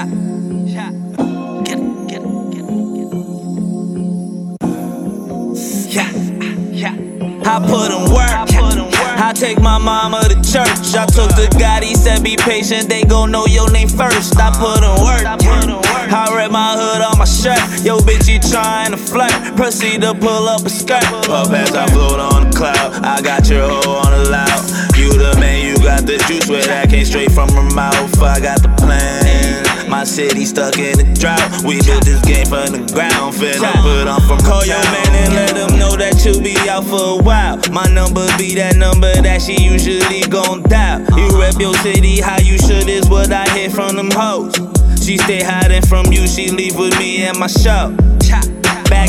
Yeah. Yeah. Get get get. Yeah. Yeah. I put in work. I take my mama to church. I took to God, he said, be patient, they gon' know your name first. I put in work. I put. I read my hood on my shirt. Yo, bitch, you trying to flirt. Proceed to pull up a skirt. Puff as I float on the cloud. I got your hoe on the loud. You the man, you got the juice where that came straight from her mouth. I got the plan. My city stuck in the drought. We built this game from the ground. Finna put on from Call your man and let him know that you be out for a while. My number be that number that she usually gon' dial. You rep your city, how you should is what I hear from them hoes. She stay hiding from you, she leave with me at my show.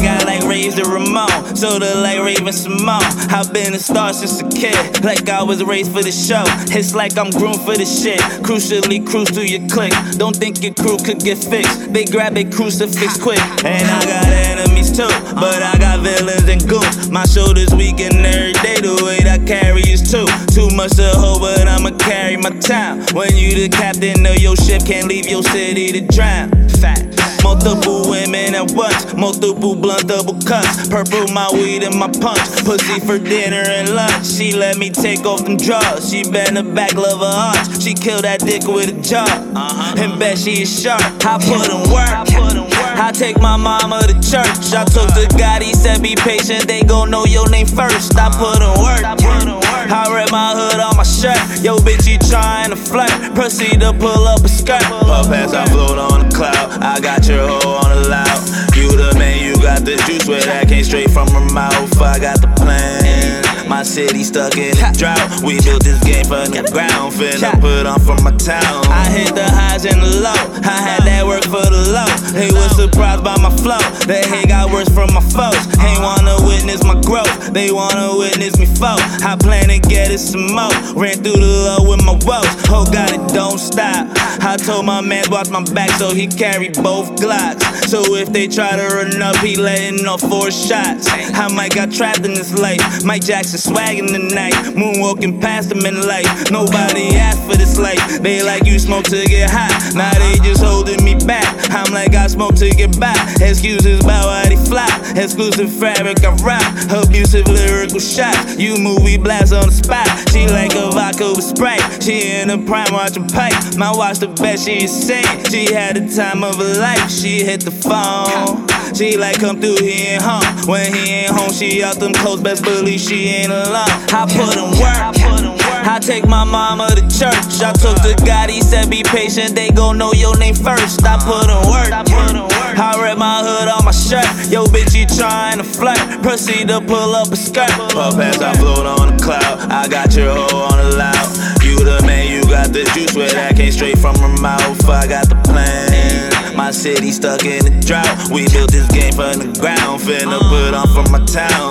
Guy like Razor Ramon, soda like Raven-Symoné. I've been a star since a kid, like I was raised for the show. It's like I'm groomed for the shit. Crucially cruise through your clique. Don't think your crew could get fixed. They grab a crucifix quick. And I got enemies too, but I got villains and goons. My shoulders weak and every day the weight I carry is too. Too much to hold, but I'ma carry my time. When you the captain of your ship, can't leave your city to drown. Fact. Multiple women at once, multiple blunt double cuts. Purple my weed and my punch. Pussy for dinner and lunch. She let me take off them drawers. She bend the back, love her arch. She kill that dick with a jaw. Uh-huh. And bet she is sharp. I put in work. I put in work. I take my mama to church. I took to God, he said, be patient, they gon' know your name first. I put in work. I put in work. I read my hood on my shirt. Yo, bitch, you trying to flirt. Proceed to pull up a skirt. Puff as I float on the cloud. I got your hoe on the loud. City stuck in the drought. We built this game from the ground. Finna put on from my town. I hit the highs and the low. I had that work for the low. They was surprised by my flow. That hate got worse from my foes. Ain't uh-huh. wanna witness my growth. They wanna witness me fall. I plan to get it some more. Ran through the low with my woes. Oh God, it don't stop. I told my man watch my back so he carry both Glocks. So if they try to run up, he letting off four shots. I might got trapped in this life. Mike Jackson swagging tonight. Moonwalking past them in life. Nobody asked for this life. They like you smoke to get hot. Now they just holding me back. I'm like I smoke to get by. Excuses about why they fly. Exclusive fabric I rock. Abusive lyrical shots. You movie blast on the spot. She like a vodka with Sprite. She in the prime watching pipe. My watch the best she insane. She had the time of her life. She hit the phone. She like come through, here ain't home. When he ain't home, she out them clothes. Best believe she ain't alone. I put in work. I take my mama to church. I took to God, he said, be patient, they gon' know your name first. I put in work. I read my hood on my shirt. Yo, bitch, you trying to flirt. Proceed to pull up a skirt. Puff as I float on the cloud. I got your hoe on the loud. You the man, you got the juice where that came straight from her mouth. I got the city stuck in the drought. We built this game from the ground. Finna put on from my town.